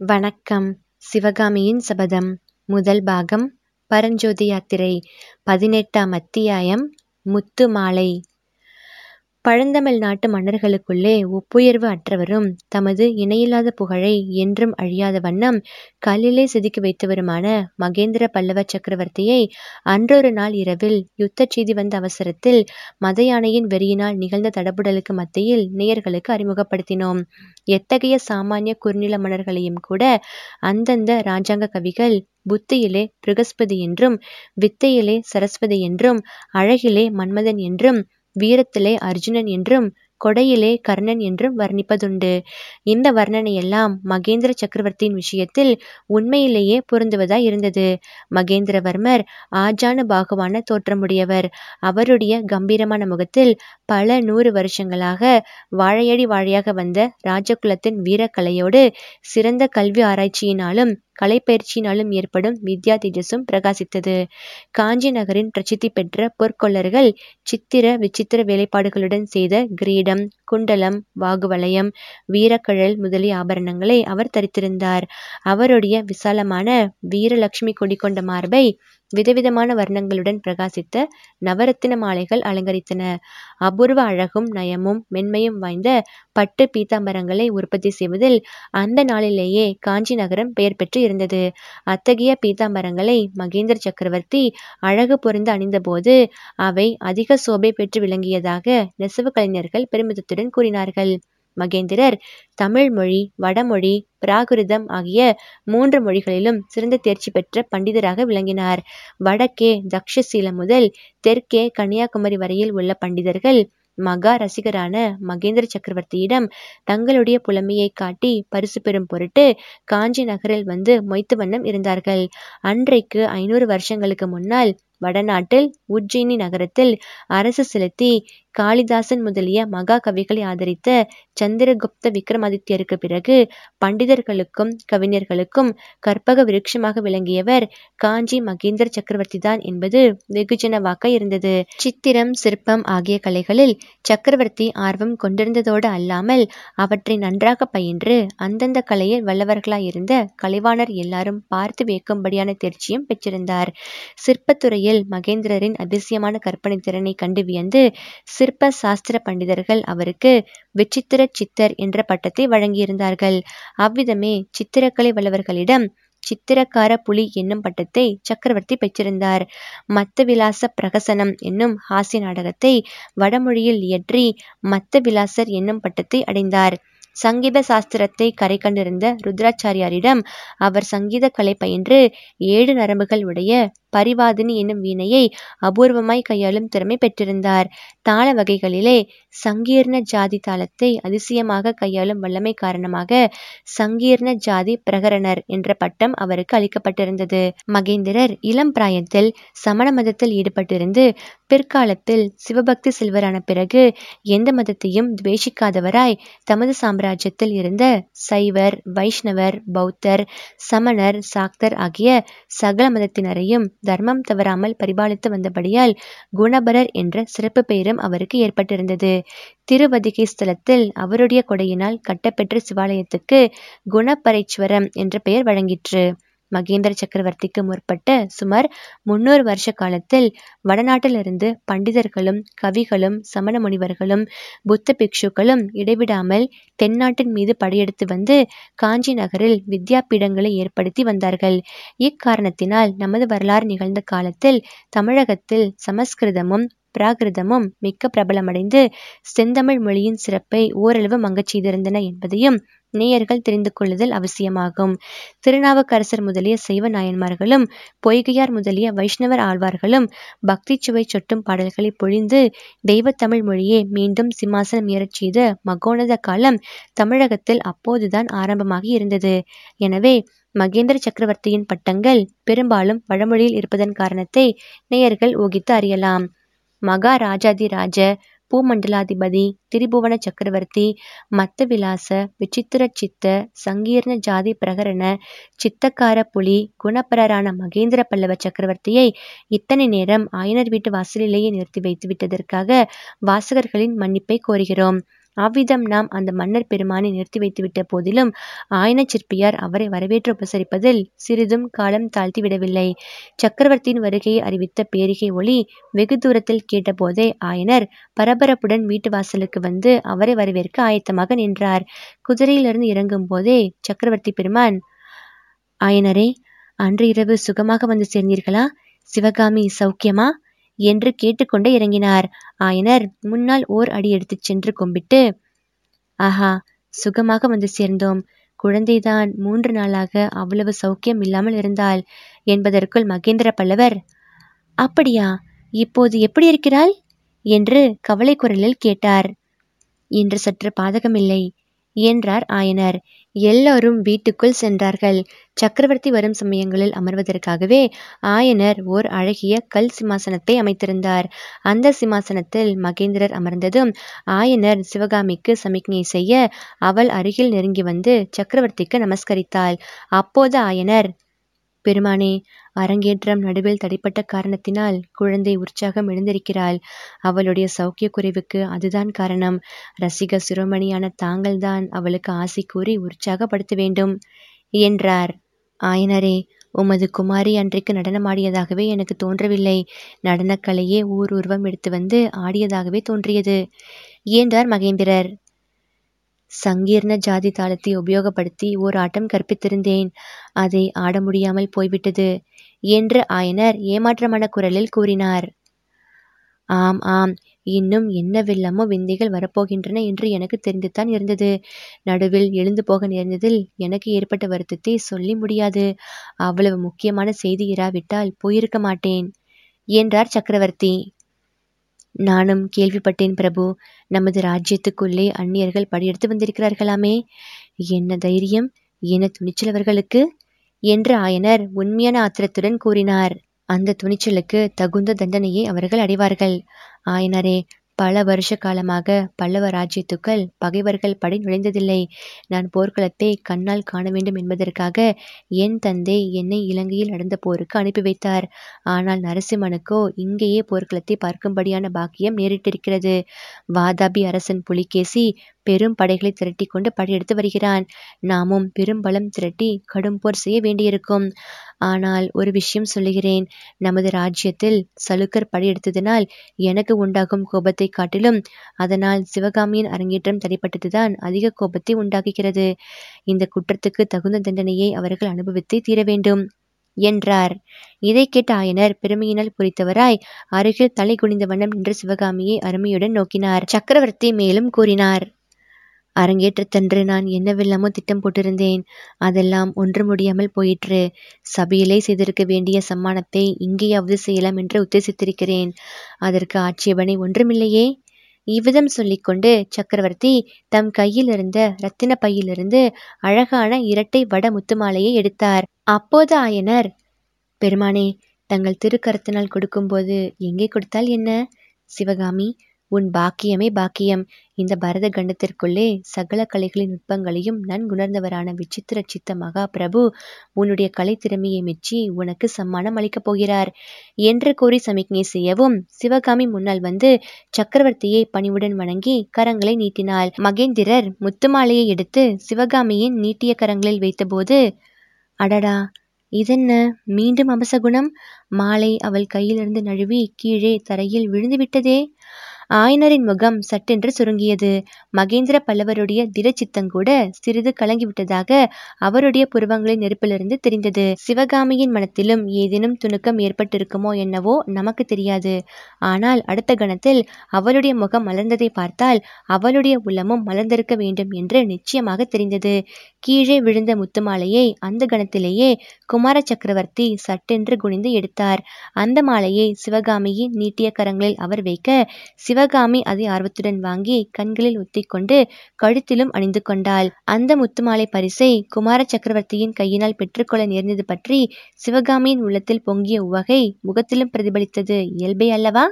வணக்கம். சிவகாமியின் சபதம் முதல் பாகம் பரஞ்சோதி யாத்திரை பதினெட்டாம் அத்தியாயம் முத்துமாலை பழந்தமிழ் நாட்டு மன்னர்களுக்குள்ளே ஒப்புயர்வு அற்றவரும் தமது இணையில்லாத புகழை என்றும் அழியாத வண்ணம் கல்லிலே செதுக்கி வைத்தவருமான மகேந்திர பல்லவ சக்கரவர்த்தியை அன்றொரு நாள் இரவில் யுத்தச் செய்தி வந்த அவசரத்தில் மத யானையின் வெறியினால் நிகழ்ந்த தடபுடலுக்கு மத்தியில் நேயர்களுக்கு அறிமுகப்படுத்தினோம். எத்தகைய சாமானிய குறுநில மன்னர்களையும் கூட அந்தந்த இராஜாங்க கவிகள் புத்தியிலே பிருகஸ்பதி என்றும், வித்தையிலே சரஸ்வதி என்றும், அழகிலே மன்மதன் என்றும், வீரத்திலே அர்ஜுனன் என்றும், கொடையிலே கர்ணன் என்றும் வர்ணிப்பதுண்டு. இந்த வர்ணனையெல்லாம் மகேந்திர சக்கரவர்த்தியின் விஷயத்தில் உண்மையிலேயே பொருந்துவதாய் இருந்தது. மகேந்திரவர்மர் ஆஜானுபாகுவான தோற்றமுடையவர். அவருடைய கம்பீரமான முகத்தில் பல நூறு வருஷங்களாக வாழையடி வாழையாக வந்த ராஜகுலத்தின் வீரக்கலையோடு சிறந்த கல்வி ஆராய்ச்சியினாலும் கலைப்பயிற்சியினாலும் ஏற்படும் வித்யா தேஜஸும் பிரகாசித்தது. காஞ்சி நகரின் பிரசித்தி பெற்ற பொற்கொல்லர்கள் சித்திர விசித்திர வேலைப்பாடுகளுடன் செய்த கிரீடம், குண்டலம், வாகுவலயம், வீரக்கழல் முதலிய ஆபரணங்களை அவர் தரித்திருந்தார். அவருடைய விசாலமான வீரலக்ஷ்மி கொடி கொண்ட மார்பை விதவிதமான வர்ணங்களுடன் பிரகாசித்த நவரத்தின மாலைகள் அலங்கரித்தன. அபூர்வ அழகும் நயமும் மென்மையும் வாய்ந்த பட்டு பீதாம்பரங்களை உற்பத்தி செய்வதில் அந்த நாளிலேயே காஞ்சி நகரம் பெயர் பெற்று இருந்தது. அத்தகைய பீதாம்பரங்களை மகேந்திர சக்கரவர்த்தி அழகு பொருந்த அணிந்தபோது அவை அதிக சோபை பெற்று விளங்கியதாக நெசவு கலைஞர்கள் பெருமிதத்துடன் கூறினார்கள். மகேந்திரர் தமிழ் மொழி, வடமொழி, பிராகிருதம் ஆகிய மூன்று மொழிகளிலும் சிறந்த தேர்ச்சி பெற்ற பண்டிதராக விளங்கினார். வடக்கே தக்ஷசீலம் முதல் தெற்கே கன்னியாகுமரி வரையில் உள்ள பண்டிதர்கள் மகா ரசிகரான மகேந்திர சக்கரவர்த்தியிடம் தங்களுடைய புலமையைக் காட்டி பரிசு பெறும் பொருட்டு காஞ்சி நகரில் வந்து மொய்த்த வண்ணம் இருந்தார்கள். அன்றைக்கு ஐநூறு வருஷங்களுக்கு முன்னால் வடநாட்டில் உஜ்ஜயினி நகரத்தில் அரசு செலுத்தி காளிதாசன் முதலிய மகா கவிகளை ஆதரித்த சந்திரகுப்த விக்ரமாதித்யருக்கு பிறகு பண்டிதர்களுக்கும் கவிஞர்களுக்கும் கற்பக விருட்சமாக விளங்கியவர் காஞ்சி மகேந்திர சக்கரவர்த்திதான் என்பது வெகுஜனவாக்க இருந்தது. சித்திரம், சிற்பம் ஆகிய கலைகளில் சக்கரவர்த்தி ஆர்வம் கொண்டிருந்ததோடு அல்லாமல் அவற்றை நன்றாகப் பயின்று அந்தந்த கலையில் வல்லவர்களாயிருந்த கலைவாணர் எல்லாரும் பார்த்து வியக்கும்படியான தேர்ச்சியும் பெற்றிருந்தார். சிற்பத்துறையில் மகேந்திரரின் அதிசயமான கற்பனைத் திறனைக் கண்டு வியந்து சிற்ப சாஸ்திர பண்டிதர்கள் அவருக்கு விசித்திரச் சித்தர் என்ற பட்டத்தை வழங்கியிருந்தார்கள். அவ்விதமே சித்திரக்கலை வல்லவர்களிடம் சித்திரக்கார புலி என்னும் பட்டத்தை சக்கரவர்த்தி பெற்றிருந்தார். மத்த விலாச பிரகசனம் என்னும் ஹாஸ்ய நாடகத்தை வடமொழியில் இயற்றி மத்த விலாசர் என்னும் பட்டத்தை அடைந்தார். சங்கீத சாஸ்திரத்தை கரை கண்டிருந்த ருத்ராச்சாரியாரிடம் அவர் சங்கீத கலை பயின்று ஏழு நரம்புகள் உடைய பரிவாதினி என்னும் வீணையை அபூர்வமாய் கையாளும் திறமை பெற்றிருந்தார். தாள வகைகளிலே சங்கீர்ண ஜாதி தாளத்தை அதிசயமாகக் கையாளும் வல்லமை காரணமாக சங்கீர்ண ஜாதி பிரகரணர் என்ற பட்டம் அவருக்கு அளிக்கப்பட்டிருந்தது. மகேந்திரர் இளம் பிராயத்தில் சமண மதத்தில் ஈடுபட்டிருந்து பிற்காலத்தில் சிவபக்தி செல்வரான பிறகு எந்த மதத்தையும் துவேஷிக்காதவராய் தமது சாம்ராஜ்யத்தில் இருந்த சைவர், வைஷ்ணவர், பௌத்தர், சமணர், சாக்தர் ஆகிய சகல மதத்தினரையும் தர்மம் தவறாமல் பரிபாலித்து வந்தபடியால் குணபரர் என்ற சிறப்பு பெயரும் அவருக்கு ஏற்பட்டிருந்தது. திருவதிகை ஸ்தலத்தில் அவருடைய கொடையினால் கட்டப்பெற்ற சிவாலயத்துக்கு குணபரைச்சுவரம் என்ற பெயர் வழங்கிற்று. மகேந்திர சக்கரவர்த்திக்கு முற்பட்ட சுமார் முன்னூறு வருஷ காலத்தில் வடநாட்டிலிருந்து பண்டிதர்களும் கவிகளும் சமண முனிவர்களும் புத்த பிக்ஷுக்களும் இடைவிடாமல் தென்னாட்டின் மீது படையெடுத்து வந்து காஞ்சி நகரில் வித்யா பீடங்களை ஏற்படுத்தி வந்தார்கள். இக்காரணத்தினால் நமது வரலாறு நிகழ்ந்த காலத்தில் தமிழகத்தில் சமஸ்கிருதமும் பிராகிருதமும் மிக்க பிரபலமடைந்து செந்தமிழ் மொழியின் சிறப்பை ஓரளவு மங்கச் செய்திருந்தன என்பதையும் நேயர்கள் தெரிந்து கொள்ளுதல் அவசியமாகும். திருநாவுக்கரசர் முதலிய சைவ நாயன்மார்களும் பொய்கையார் முதலிய வைஷ்ணவர் ஆழ்வார்களும் பக்தி சுவை சொட்டும் பாடல்களை பொழிந்து தெய்வத்தமிழ் தமிழ் மீண்டும் சிம்மாசனம் ஏறச் செய்த மகோனத காலம் தமிழகத்தில் அப்போதுதான் ஆரம்பமாகி இருந்தது. எனவே மகேந்திர சக்கரவர்த்தியின் பட்டங்கள் பெரும்பாலும் வடமொழியில் இருப்பதன் காரணத்தை நேயர்கள் ஊகித்து அறியலாம். மகாராஜாதிராஜ, பூமண்டலாதிபதி, திரிபுவன சக்கரவர்த்தி, மத்த விலாச, விசித்திர சித்த, சங்கீர்ண ஜாதி பிரகரண, சித்தக்கார புலி, குணப்பரரான மகேந்திர பல்லவ சக்கரவர்த்தியை இத்தனை நேரம் ஆயனர் வீட்டு வாசலிலேயே நிறுத்தி வைத்து விட்டதற்காக வாசகர்களின் மன்னிப்பைக் கோருகிறோம். அவ்விதம் நாம் அந்த மன்னர் பெருமானை நிறுத்தி வைத்துவிட்ட போதிலும் ஆயன சிற்பியார் அவரை வரவேற்று உபசரிப்பதில் சிறிதும் காலம் தாழ்த்தி விடவில்லை. சக்கரவர்த்தியின் வருகையை அறிவித்த பேரிகை ஒளி வெகு தூரத்தில் கேட்டபோதே ஆயனர் பரபரப்புடன் வீட்டு வாசலுக்கு வந்து அவரை வரவேற்க ஆயத்தமாக நின்றார். குதிரையிலிருந்து இறங்கும் போதே சக்கரவர்த்தி பெருமான் ஆயனரே அன்று இரவு சுகமாக வந்து சேர்ந்தீர்களா? சிவகாமி சௌக்கியமா? என்று கேட்டுக்கொண்டு இறங்கினார். ஆயனர் முன்னால் ஓர் அடி எடுத்துச் சென்று கும்பிட்டு ஆஹா சுகமாக வந்து சேர்ந்தோம். குழந்தைதான். மூன்று நாளாக அவ்வளவு சௌக்கியம் இல்லாமல் இருந்தாள். என்பதற்குள் மகேந்திர பல்லவர் அப்படியா? இப்போது எப்படி இருக்கிறாள்? என்று கவலை குரலில் கேட்டார். இன்று சற்று பாதகமில்லை. என்றார் ஆயனர். எல்லோரும் வீட்டுக்குள் சென்றார்கள். சக்கரவர்த்தி வரும் சமயங்களில் அமர்வதற்காகவே ஆயனர் ஓர் அழகிய கல் சிம்மாசனத்தை அமைத்திருந்தார். அந்த சிம்மாசனத்தில் மகேந்திரர் அமர்ந்ததும் ஆயனர் சிவகாமிக்கு சமிக்ஞை செய்ய அவள் அருகில் நெருங்கி வந்து சக்கரவர்த்திக்கு நமஸ்கரித்தாள். அப்போது ஆயனர் பெருமானே அரங்கேற்றம் நடுவில் தடைப்பட்ட காரணத்தினால் குழந்தை உற்சாகம் எழுந்திருக்கிறாள். அவளுடைய சௌக்கிய குறைவுக்கு அதுதான் காரணம். ரசிக சிரோமணியான தாங்கள்தான் அவளுக்கு ஆசை கூறி உற்சாகப்படுத்த வேண்டும். என்றார். ஆயனரே உமது குமாரி அன்றைக்கு நடனமாடியதாகவே எனக்கு தோன்றவில்லை. நடனக்கலையே ஊர் உருவம் எடுத்து வந்து ஆடியதாகவே தோன்றியது. என்றார் மகேந்திரர். சங்கீர்ண ஜாதி தாளத்தை உபயோகப்படுத்தி ஓர் ஆட்டம் கற்பித்திருந்தேன். அதை ஆட முடியாமல் போய்விட்டது என்று ஆயனர் ஏமாற்றமான குரலில் கூறினார். ஆம் ஆம் இன்னும் என்னவெல்லாமோ விந்தைகள் வரப்போகின்றன என்று எனக்கு தெரிந்துதான் இருந்தது. நடுவில் எழுந்து போக நேர்ந்ததில் எனக்கு ஏற்பட்ட வருத்தத்தை சொல்லி முடியாது. அவ்வளவு முக்கியமான செய்தி இராவிட்டால் போயிருக்க மாட்டேன் என்றார் சக்கரவர்த்தி. நானும் கேள்விப்பட்டேன் பிரபு. நமது ராஜ்யத்துக்குள்ளே அந்நியர்கள் படையெடுத்து வந்திருக்கிறார்களாமே. என்ன தைரியம்? என்ன துணிச்சல் அவர்களுக்கு என்று ஆயனர் உண்மையான ஆத்திரத்துடன் கூறினார். அந்த துணிச்சலுக்கு தகுந்த தண்டனையை அவர்கள் அடைவார்கள். ஆயனரே பல வருஷ காலமாக பல்லவ ராஜ்யத்துக்கள் பகைவர்கள் படை நுழைந்ததில்லை. நான் போர்க்களத்தை கண்ணால் காண வேண்டும் என்பதற்காக என் தந்தை என்னை இலங்கையில் நடந்த போருக்கு அனுப்பி வைத்தார். ஆனால் நரசிம்மனுக்கோ இங்கேயே போர்க்களத்தை பார்க்கும்படியான பாக்கியம் நேரிட்டிருக்கிறது. வாதாபி அரசன் புலிகேசி பெரும் படைகளை திரட்டி கொண்டு படையெடுத்து வருகிறான். நாமும் பெரும் பலம் திரட்டி கடும் போர் செய்ய வேண்டியிருக்கும். ஆனால் ஒரு விஷயம் சொல்லுகிறேன். நமது ராஜ்யத்தில் சலுக்கர் படையெடுத்ததினால் எனக்கு உண்டாகும் கோபத்தை காட்டிலும் அதனால் சிவகாமியின் அரங்கேற்றம் தடைப்பட்டதுதான் அதிக கோபத்தை உண்டாக்குகிறது. இந்த குற்றத்துக்கு தகுந்த தண்டனையை அவர்கள் அனுபவித்தே தீர வேண்டும் என்றார். இதை கேட்ட ஆயனர் பெருமையினால் பொறித்தவராய் அருகில் தலை குனிந்த வண்ணம் நின்ற சிவகாமியை அருமையுடன் நோக்கினார். சக்கரவர்த்தி மேலும் கூறினார். அரங்கேற்றத்தன்று நான் என்னவெல்லாமோ திட்டம் போட்டிருந்தேன். அதெல்லாம் ஒன்று முடியாமல் போயிற்று. சபையிலே செய்திருக்க வேண்டிய சம்மானத்தை இங்கேயாவது செய்யலாம் என்று உத்தேசித்திருக்கிறேன். அதற்கு ஆட்சேபனை ஒன்றுமில்லையே. இவ்விதம் சொல்லிக்கொண்டு சக்கரவர்த்தி தம் கையிலிருந்த ரத்தின பையிலிருந்து அழகான இரட்டை வட முத்துமாலையை எடுத்தார். அப்போது ஆயனர் பெருமானே தங்கள் திருக்கரத்தினால் கொடுக்கும்போது எங்கே கொடுத்தால் என்ன? சிவகாமி உன் பாக்கியமே பாக்கியம். இந்த பரத கண்டத்திற்குள்ளே சகல கலைகளின் நுட்பங்களையும் நன்குணர்ந்தவரான விசித்திர சித்த மகா பிரபு உன்னுடைய கலை திறமையை மெச்சி உனக்கு சம்மானம் அளிக்கப் போகிறார். என்று கூறி சமிக்ஞை செய்யவும் சிவகாமி முன்னால் வந்து சக்கரவர்த்தியை பணிவுடன் வணங்கி கரங்களை நீட்டினாள். மகேந்திரர் முத்துமாலையை எடுத்து சிவகாமியின் நீட்டிய கரங்களில் வைத்தபோது அடடா இதென்ன? மீண்டும் அபசகுணம்? மாலை அவள் கையிலிருந்து நழுவி கீழே தரையில் விழுந்து விட்டதே? ஆயனரின் முகம் சட்டென்று சுருங்கியது. மகேந்திர பல்லவருடைய திடச்சித்தங்கூட சிறிது கலங்கிவிட்டதாக அவருடைய புருவங்களின் நெருப்பிலிருந்து தெரிந்தது. சிவகாமியின் மனத்திலும் ஏதேனும் துணுக்கம் ஏற்பட்டிருக்குமோ என்னவோ நமக்கு தெரியாது. ஆனால் அடுத்த கணத்தில் அவளுடைய முகம் மலர்ந்ததை பார்த்தால் அவளுடைய உள்ளமும் மலர்ந்திருக்க வேண்டும் என்று நிச்சயமாக தெரிந்தது. கீழே விழுந்த முத்துமாலையை அந்த கணத்திலேயே குமார சக்கரவர்த்தி சட்டென்று குனிந்து எடுத்தார். அந்த மாலையை சிவகாமியின் நீட்டிய கரங்களில் அவர் வைக்க சிவ சிவகாமி அதை ஆர்வத்துடன் வாங்கி கண்களில் ஒத்திக்கொண்டு கழுத்திலும் அணிந்து கொண்டாள். அந்த முத்துமாலை பரிசை குமார சக்கரவர்த்தியின் கையினால் பெற்றுக்கொள்ள நேர்ந்தது பற்றி சிவகாமியின் உள்ளத்தில் பொங்கிய உவகை முகத்திலும் பிரதிபலித்தது. இயல்பே அல்லவா?